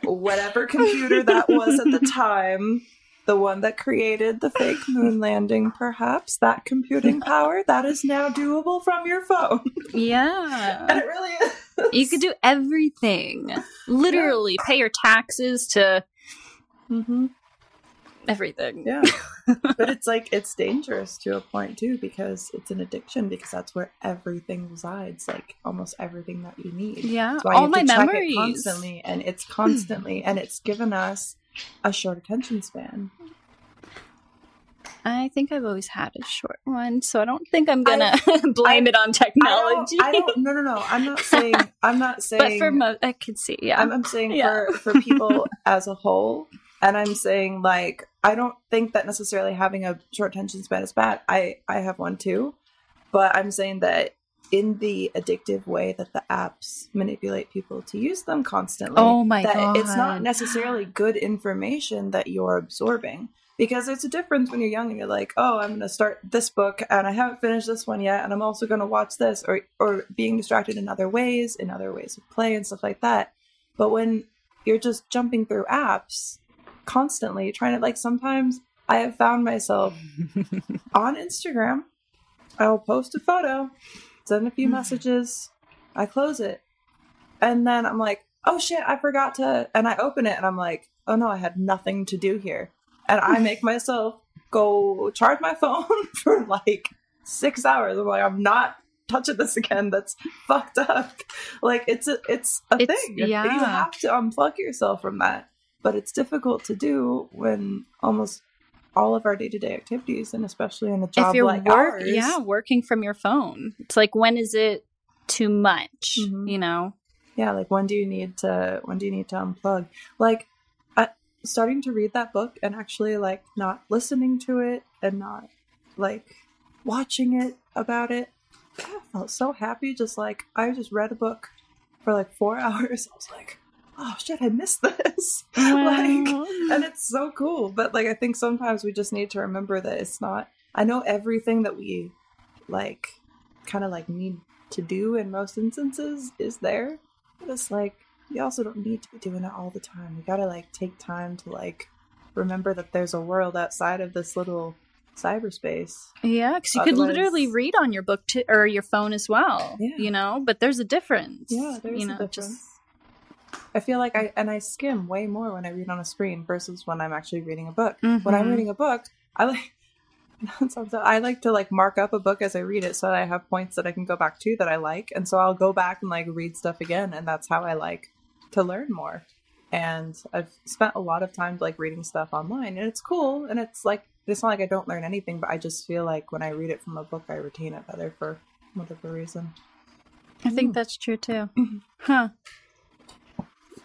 whatever computer that was at the time, the one that created the fake moon landing, perhaps that computing power that is now doable from your phone, and yeah. it really is. You could do everything. Literally, pay your taxes to hmm everything. Yeah, but it's like it's dangerous to a point too because it's an addiction because that's where everything resides, like almost everything that you need. Yeah. All my have to check memories. constantly, and it's constantly, and it's given us a short attention span. I think I've always had a short one, so I don't think I'm gonna blame I- it on technology. I don't, I don't. No, no, no. I'm not saying. I'm not saying. but for mo- I could see, yeah. I'm, I'm saying Yeah. for for people as a whole, and I'm saying like I don't think that necessarily having a short attention span is bad. I I have one too, but I'm saying that in the addictive way that the apps manipulate people to use them constantly. Oh my that It's not necessarily good information that you're absorbing. Because there's a difference when you're young and you're like, oh, I'm going to start this book and I haven't finished this one yet, and I'm also going to watch this, or or being distracted in other ways, in other ways of play and stuff like that. But when you're just jumping through apps constantly, trying to like, sometimes I have found myself on Instagram. I will post a photo, send a few mm-hmm. messages, I close it, and then I'm like, oh shit, I forgot to, and I open it and I'm like, oh no, I had nothing to do here, and I make myself go charge my phone for like six hours. I'm like, I'm not touching this again. That's fucked up. Like it's a it's a It's- thing. yeah. You have to unplug yourself from that. But it's difficult to do when almost all of our day to day activities and especially in a job if you're like work, ours. yeah, working from your phone, it's like when is it too much? Mhm. You know? yeah like when do you need to when do you need to unplug like I, starting to read that book and actually like not listening to it and not like watching it about it i felt so happy just like i just read a book for like four hours i was like oh shit i missed this like and it's so cool but like i think sometimes we just need to remember that it's not i know everything that we like kind of like need to do in most instances is there but it's like you also don't need to be doing it all the time you gotta like take time to like remember that there's a world outside of this little cyberspace Yeah, because you could literally read on your book to, or your phone as well. Yeah. You know, but there's a difference. yeah there's you a know, difference just i feel like i and i skim way more when i read on a screen versus when i'm actually reading a book when I'm Mhm. reading a book, I like I like to like mark up a book as I read it so that I have points that I can go back to that I like, and so I'll go back and like read stuff again, and that's how I like to learn more. And I've spent a lot of time like reading stuff online, and it's cool, and it's like it's not like I don't learn anything, but I just feel like when I read it from a book, I retain it better for whatever reason. I think Mm. that's true too. Mhm. Huh.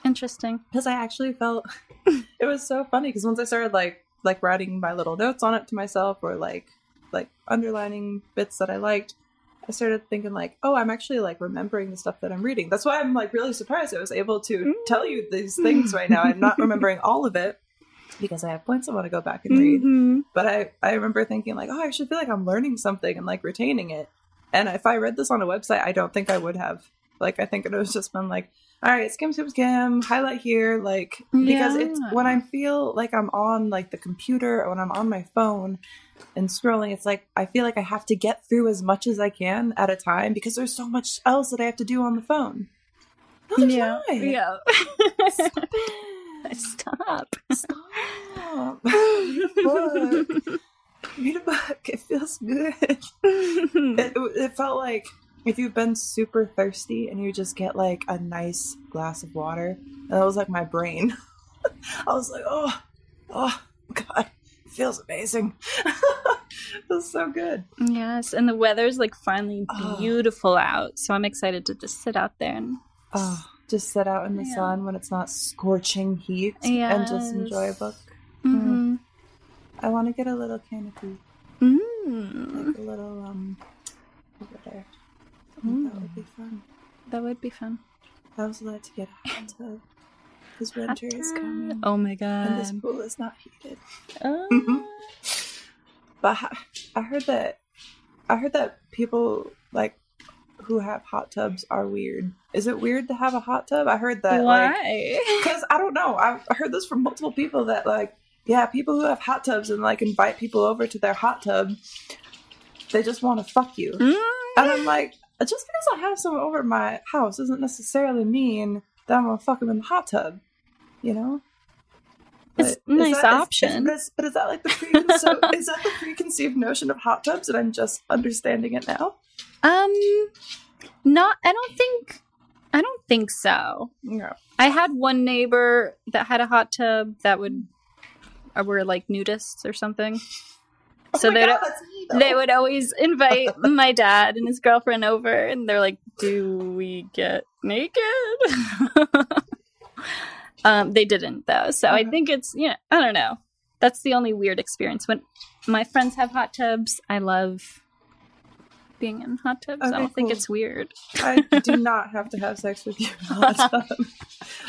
Interesting. because I actually felt it was so funny because once I started like like writing my little notes on it to myself or like like underlining bits that I liked, I started thinking like, oh, I'm actually like remembering the stuff that I'm reading. That's why I'm like really surprised I was able to tell you these things right now. I'm not remembering all of it because I have points I want to go back and read. Mhm. But I I remember thinking like, oh, I should feel like I'm learning something and like retaining it. And if I read this on a website, I don't think I would have. Like I think it was just been like, all right, skim, skim, skim, highlight here, like because it's when I feel like I'm on like the computer or when I'm on my phone and scrolling, it's like I feel like I have to get through as much as I can at a time because there's so much else that I have to do on the phone. No, Yeah. not. Yeah. Stop. Stop. Stop. Read a book. Read a book. It feels good. It, it felt like if you've been super thirsty and you just get like a nice glass of water, and that was like my brain. I was like, oh, oh, God, it feels amazing. it was so good. Yes, and the weather's like finally Oh. beautiful out, so I'm excited to just sit out there and Oh, just sit out in the Yeah. sun when it's not scorching heat and just enjoy a book. mm-hmm. I want to get a little canopy, mm. like a little um over there. Think that Mm. would be fun. that would be fun. I was allowed to get a hot tub because winter is coming Oh my god! and this pool is not heated. Oh. But I- heard that I heard that people like who have hot tubs are weird. Is it weird to have a hot tub? I heard that like Why? because I don't know. I've heard this from multiple people that like yeah, people who have hot tubs and like invite people over to their hot tub, they just want to fuck you. Mm. And I'm like, just because I have someone over at my house doesn't necessarily mean that I'm gonna fuck them in the hot tub, you know? It's But a nice is- option. but, is, but is that like the preconceived, is that the preconceived notion of hot tubs, and I'm just understanding it now? Um, not. I don't think. I don't think so. No. I had one neighbor that had a hot tub that would uh, were like nudists or something. So oh that's me. They would always invite my dad and his girlfriend over, and they're like, "Do we get naked?" um, they didn't though, so I think it's yeah. I don't know. That's the only weird experience. When my friends have hot tubs, I love being in hot tubs. I don't think it's weird. I do not have to have sex with you in a hot tub.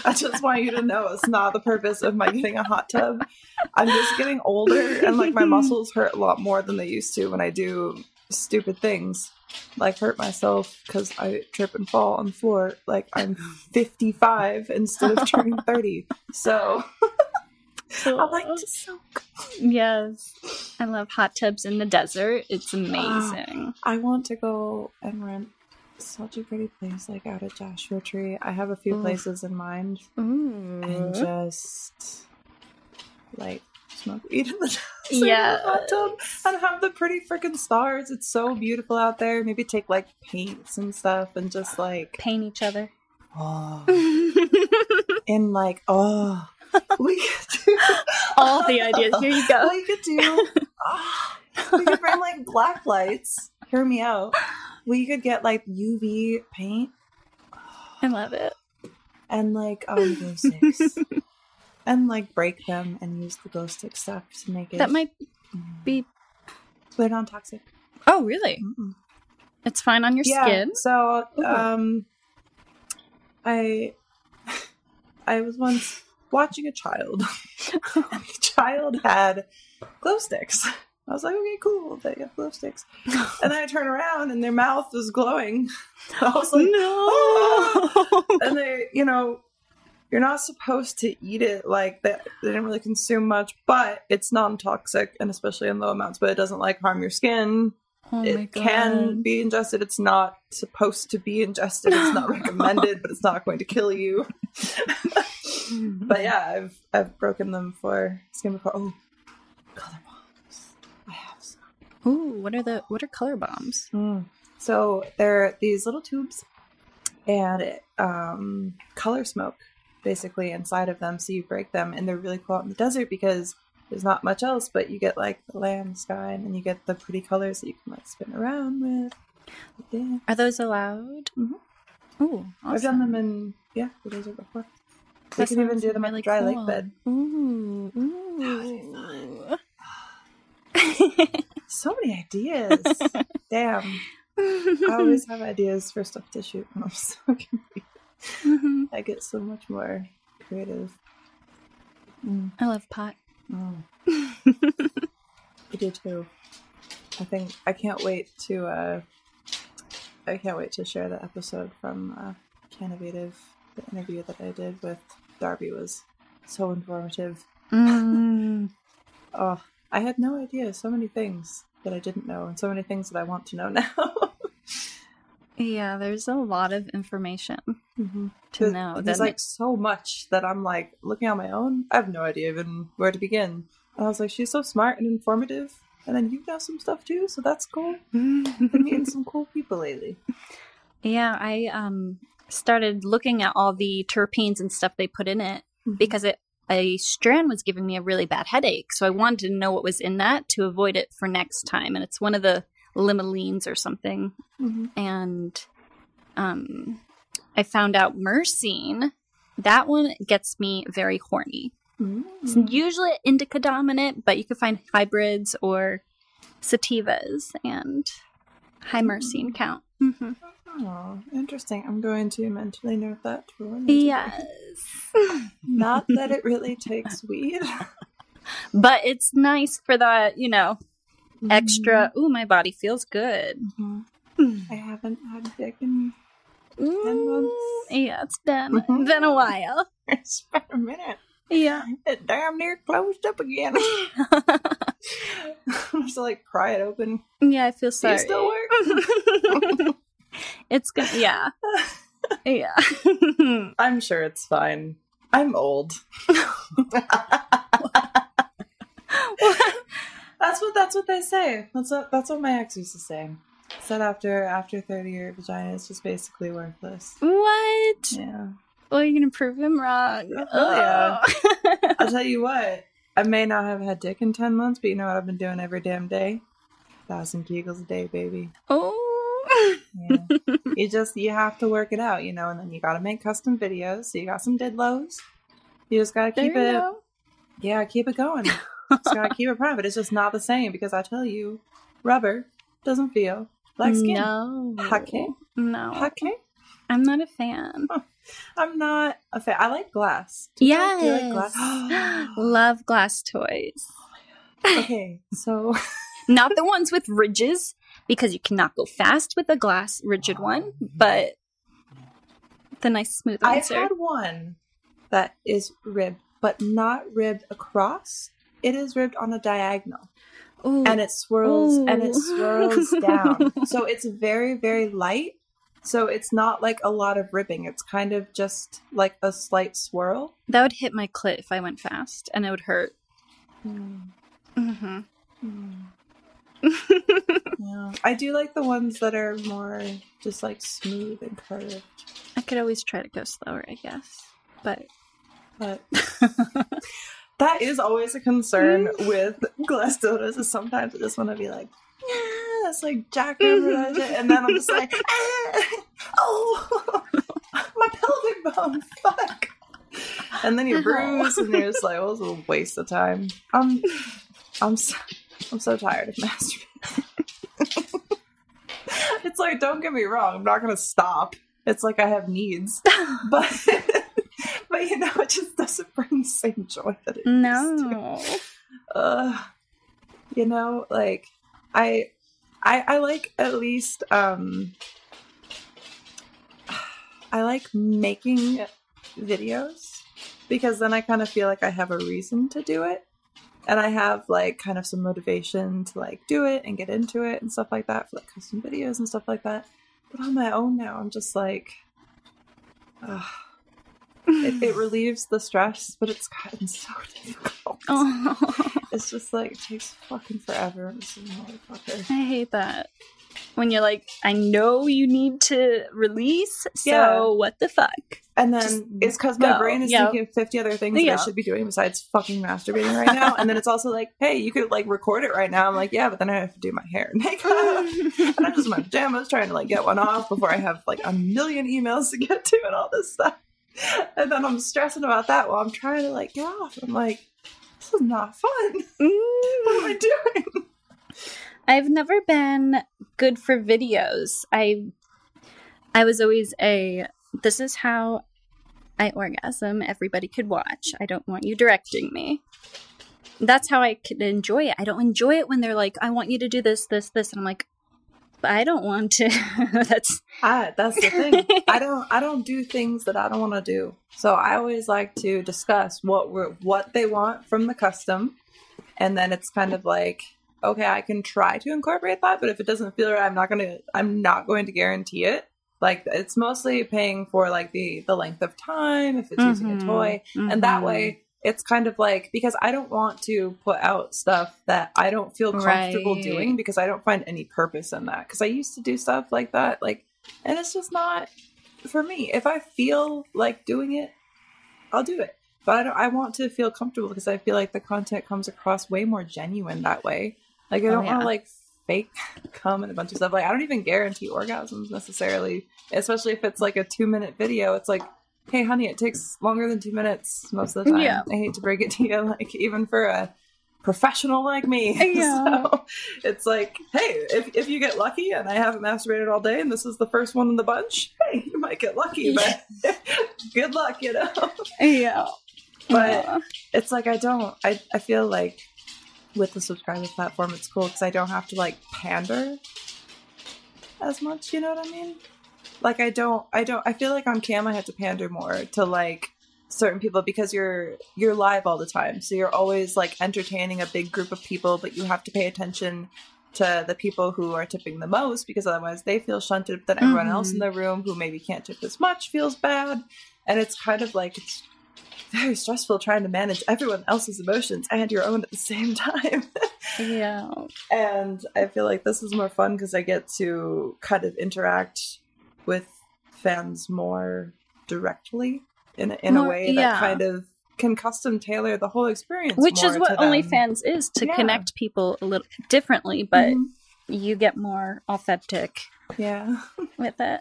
I just want you to know it's not the purpose of my getting a hot tub. I'm just getting older and like my muscles hurt a lot more than they used to when I do stupid things. Like hurt myself because I trip and fall on the floor. Like I'm 55 instead of turning 30. So I like uh, to soak. Yes, I love hot tubs in the desert. It's amazing. Ah, I want to go and rent such a pretty place like out at Joshua Tree. I have a few Oof. places in mind Ooh. and just like smoke weed in the Yeah. hot tub and have the pretty freaking stars. It's so beautiful out there. Maybe take like paints and stuff and just like paint each other. oh and like oh we could do All the ideas. Here you go. We could do ah, we could bring like black lights. Hear me out. We could get like UV paint I love it. and like um glow sticks. and like break them and use the glow stick stuff to make it That might Mm. be. they're non-toxic. Oh, really? Mm-mm. It's fine on your yeah. skin. So Ooh. um I I was once watching a child and the child had glow sticks. I was like, okay, cool, they have glow sticks. And then I turn around and their mouth was glowing. I was like, no. Ah. and they, you know, you're not supposed to eat it like that. They didn't really consume much, but it's non-toxic and especially in low amounts. But it doesn't like harm your skin. oh it can be ingested. It's not supposed to be ingested. It's not recommended, but it's not going to kill you. But yeah, I've I've broken them for skin before. Oh, color bombs. I have some. Ooh, what are the what are color bombs? Mm. So they're these little tubes, and it, um, color smoke basically inside of them. So you break them, and they're really cool out in the desert because there's not much else, but you get like the land, sky, and then you get the pretty colors that you can like spin around with. Yeah, Are those allowed? Mhm. Ooh, I've done them in yeah the desert before. We That can even do them really the dry cool. lake bed. Ooh, ooh. So many ideas. Damn, I always have ideas for stuff to shoot when I'm so confused. Mhm. I get so much more creative. Mm. I love pot. Mm. I do too. I think I can't wait to. uh I can't wait to share the episode from uh. The interview that I did with Darby was so informative. Mm. Oh, I had no idea. So many things that I didn't know, and so many things that I want to know now. Yeah, there's a lot of information mm-hmm. to know. There's like so much that I'm like looking on my own. I have no idea even where to begin. And I was like, she's so smart and informative. And then you know some stuff too, so that's cool. Been meeting some cool people lately. yeah, I um started looking at all the terpenes and stuff they put in it because it a strand was giving me a really bad headache. So I wanted to know what was in that to avoid it for next time. And it's one of the limonene or something. Mhm. And um, I found out myrcene. That one gets me very horny. It's Mm. usually indica dominant, but you can find hybrids or sativas and high myrcene count. hmm Oh, interesting. I'm going to mentally note that too. Yes. Not that it really takes weed. but it's nice for that, you know, extra. Ooh, my body feels good. Mhm. Mm. I haven't had dick in Mm, months. Yeah, it's been Mhm. been a while. it's been a minute. Yeah. It damn near closed up again. I'm just like pry it open. yeah, I feel Do sorry. you still work? It's good. Yeah. Yeah. I'm sure it's fine. I'm old. that's what that's what they say. That's what that's what my ex used to say. Said after after thirty your vagina is just basically worthless. what? Yeah. Well, you're gonna prove him wrong. Oh, yeah. Oh. I'll tell you what. I may not have had dick in ten months, but you know what I've been doing every damn day? Thousand kegels a day, baby. oh. Yeah. you just you have to work it out, you know, and then you gotta make custom videos. So you got some didlos. You just gotta keep it go. Yeah, keep it going. Just gotta keep it private. It's just not the same because I tell you, rubber doesn't feel like skin. No. Okay. No. Okay. I'm not a fan. I'm not a fan. I like glass. Do you like- you like Yes. glass? Love glass toys. okay, so Not the ones with ridges, because you cannot go fast with a glass rigid ah, one, but the nice smooth I've are. had one that is ribbed, but not ribbed across. It is ribbed on a diagonal. Ooh. and it swirls and it swirls down. So it's very, very light. So it's not like a lot of ribbing. It's kind of just like a slight swirl. that would hit my clit if I went fast, and it would hurt. hmm Yeah. I do like the ones that are more just like smooth and curved. I could always try to go slower, I guess. But But that is always a concern mm. with glass dildos is sometimes I just want to be like, yeah, it's like mm-hmm. that shit. And then I'm just like, ah, oh, my pelvic bone, fuck. And then you uh-huh. bruise and you're just like, well, was a waste of time. Um, I'm, I'm, so, I'm so tired of masturbating. it's like, don't get me wrong, I'm not gonna stop. It's like I have needs, but but you know, it just doesn't bring the same joy that it used to. no. Uh, you know, like I, I, I like at least um, I like making videos because then I kind of feel like I have a reason to do it. And I have like kind of some motivation to like do it and get into it and stuff like that for like custom videos and stuff like that. But on my own now, I'm just like, ugh. it, it relieves the stress, but it's gotten so difficult. oh, It's just like it takes fucking forever. I'm a motherfucker. I hate that. When you're like, I know you need to release, so Yeah. what the fuck? And then Just it's because my brain is Yeah. thinking of 50 other things that I should be doing besides fucking masturbating right now. and then it's also like, hey, you could like record it right now. I'm like, yeah, but then I have to do my hair and makeup. and I'm just in my pajamas trying to like get one off before I have like a million emails to get to and all this stuff. And then I'm stressing about that while I'm trying to like get off. I'm like, this is not fun. Mm. What am I doing? I've never been good for videos. I I was always a this is how I orgasm. Everybody could watch. I don't want you directing me. That's how I could enjoy it. I don't enjoy it when they're like, I want you to do this, this, this, and I'm like, but I don't want to. That's I, that's the thing. I don't I don't do things that I don't want to do. So I always like to discuss what we're what they want from the custom, and then it's kind of like okay, I can try to incorporate that, but if it doesn't feel right, I'm not gonna I'm not going to guarantee it. Like it's mostly paying for like the the length of time if it's using a Mhm. toy, and that Mhm. way it's kind of like because I don't want to put out stuff that I don't feel comfortable Right. doing because I don't find any purpose in that. Because I used to do stuff like that, like, and it's just not for me. If I feel like doing it, I'll do it. But I don't. I want to feel comfortable because I feel like the content comes across way more genuine that way. Like I Oh, don't want yeah. to like fake come and a bunch of stuff. Like I don't even guarantee orgasms necessarily, especially if it's like a two minute video. It's like, hey, honey, it takes longer than two minutes most of the time. Yeah. I hate to break it to you, like even for a professional like me. Yeah. so it's like, hey, if if you get lucky and I haven't masturbated all day and this is the first one in the bunch, hey, you might get lucky, but good luck, you know. Yeah. But Aw. it's like I don't. I I feel like with the subscriber platform, it's cool because I don't have to like pander as much. You know what I mean? Like I don't. I don't. I feel like on cam I have to pander more to like certain people because you're you're live all the time, so you're always like entertaining a big group of people, but you have to pay attention to the people who are tipping the most because otherwise they feel shunted. But then everyone else in mm-hmm. the room who maybe can't tip as much feels bad, and it's kind of like it's very stressful trying to manage everyone else's emotions and your own at the same time. yeah. and I feel like this is more fun because I get to kind of interact with fans more directly in a, in a way that yeah. kind of can custom tailor the whole experience. Which is what. OnlyFans is to Yeah. connect people a little differently, but Mhm. you get more authentic Yeah, with it.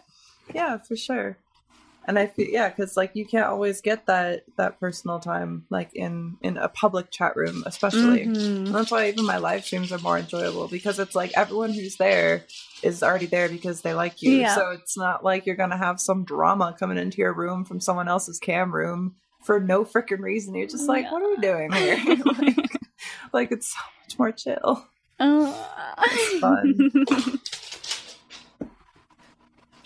yeah, for sure. And I feel yeah, because like you can't always get that that personal time like in in a public chat room, especially. And Mhm. that's why even my live streams are more enjoyable because it's like everyone who's there is already there because they like you. Yeah. So it's not like you're gonna have some drama coming into your room from someone else's cam room for no freaking reason. You're just like, Yeah. what are we doing here? like, like it's so much more chill. Oh. fun.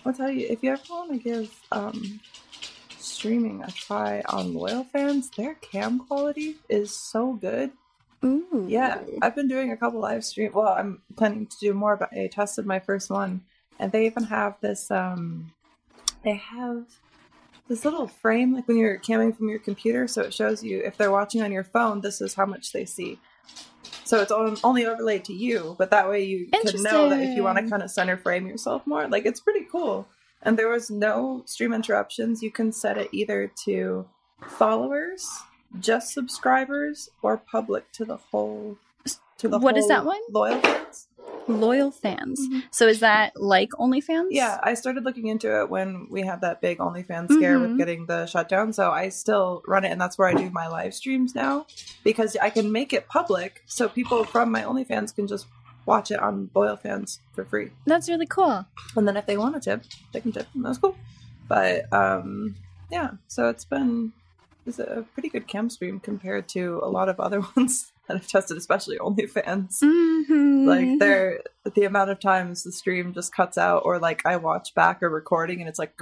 I'll tell you, if you ever want to give um, streaming a try on Loyal fans, their cam quality is so good. Ooh. Yeah, I've been doing a couple live stream. Well, I'm planning to do more, but I tested my first one, and they even have this. Um, they have this little frame, like when you're camming from your computer, so it shows you if they're watching on your phone, this is how much they see. So it's only overlaid to you, but that way you can know that if you want to kind of center frame yourself more, like it's pretty cool. And there was no stream interruptions. You can set it either to followers, just subscribers, or public to the whole. To the What is whole that one? Loyal fans. Loyal fans. Mhm. So is that like OnlyFans? Yeah, I started looking into it when we had that big OnlyFans scare Mhm. with getting the shutdown. So I still run it, and that's where I do my live streams now because I can make it public, so people from my OnlyFans can just watch it on Loyal Fans for free. That's really cool. And then if they want to tip, they can tip, and that's cool. But um, yeah, so it's been it's a pretty good cam stream compared to a lot of other ones that I've tested, especially OnlyFans Mm-hmm. like there the amount of times the stream just cuts out or like i watch back a recording and it's like.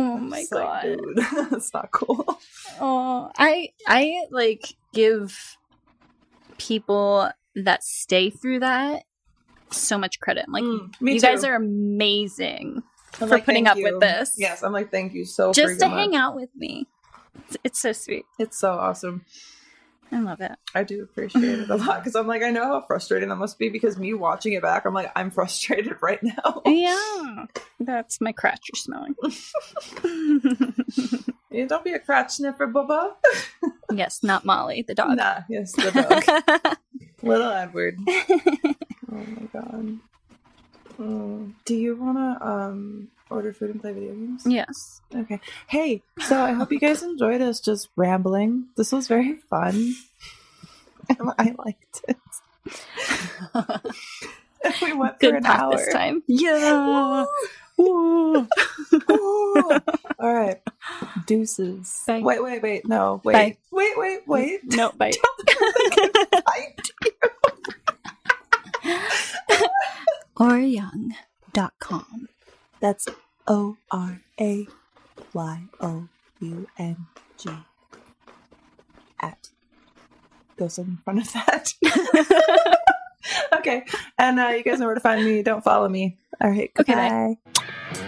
Oh my It's god. like, dude it's not cool Oh, I I like give people that stay through that so much credit. I'm like Mm, you guys are amazing I'm for like, putting "Thank up with this. yes i'm like thank you so much. just to freaking hang out with me. It's, it's so sweet. it's so awesome I love it. i do appreciate it a lot because i'm like i know how frustrating that must be because me watching it back i'm like i'm frustrated right now Yeah, that's my crotch you're smelling. Yeah, don't be a crotch sniffer bubba yes, not Molly, the dog. nah yes the dog little edward oh my god Mm. do you want to um order food and play video games yes. Okay. Hey, so I hope you guys enjoyed us just rambling. This was very fun. I liked it. we went for an hour. this time. Yeah. Ooh. All right. Deuces. Bye. Wait, wait, wait. No, wait. Bye. Wait, wait, wait. No, bye. Bye. Orayoung.com. That's O R A Y O U N G. At. Goes in front of that. okay. And uh, you guys know where to find me. Don't follow me. All right. Okay, bye. Goodbye.